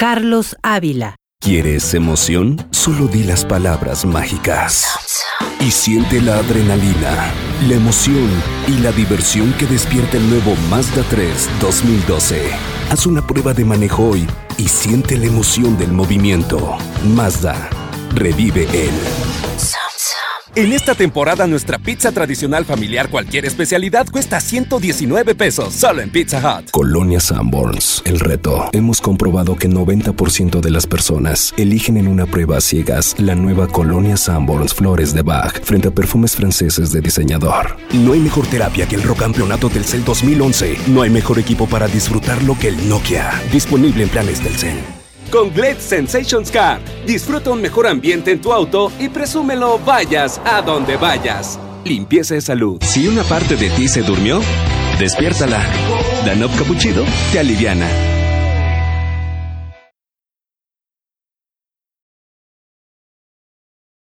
Carlos Ávila. ¿Quieres emoción? Solo di las palabras mágicas. Y siente la adrenalina, la emoción y la diversión que despierta el nuevo Mazda 3 2012. Haz una prueba de manejo hoy y siente la emoción del movimiento. Mazda. Revive el. En esta temporada nuestra pizza tradicional familiar cualquier especialidad cuesta 119 pesos, solo en Pizza Hut. Colonia Sanborns. El reto. Hemos comprobado que 90% de las personas eligen en una prueba a ciegas la nueva Colonia Sanborns Flores de Bach frente a perfumes franceses de diseñador. No hay mejor terapia que el Rocampeonato del CEL 2011. No hay mejor equipo para disfrutarlo que el Nokia. Disponible en planes del CEL. Con Glade Sensations Car, disfruta un mejor ambiente en tu auto y presúmelo vayas a donde vayas. Limpieza de salud. Si una parte de ti se durmió, despiértala. Danop Capuchido te aliviana.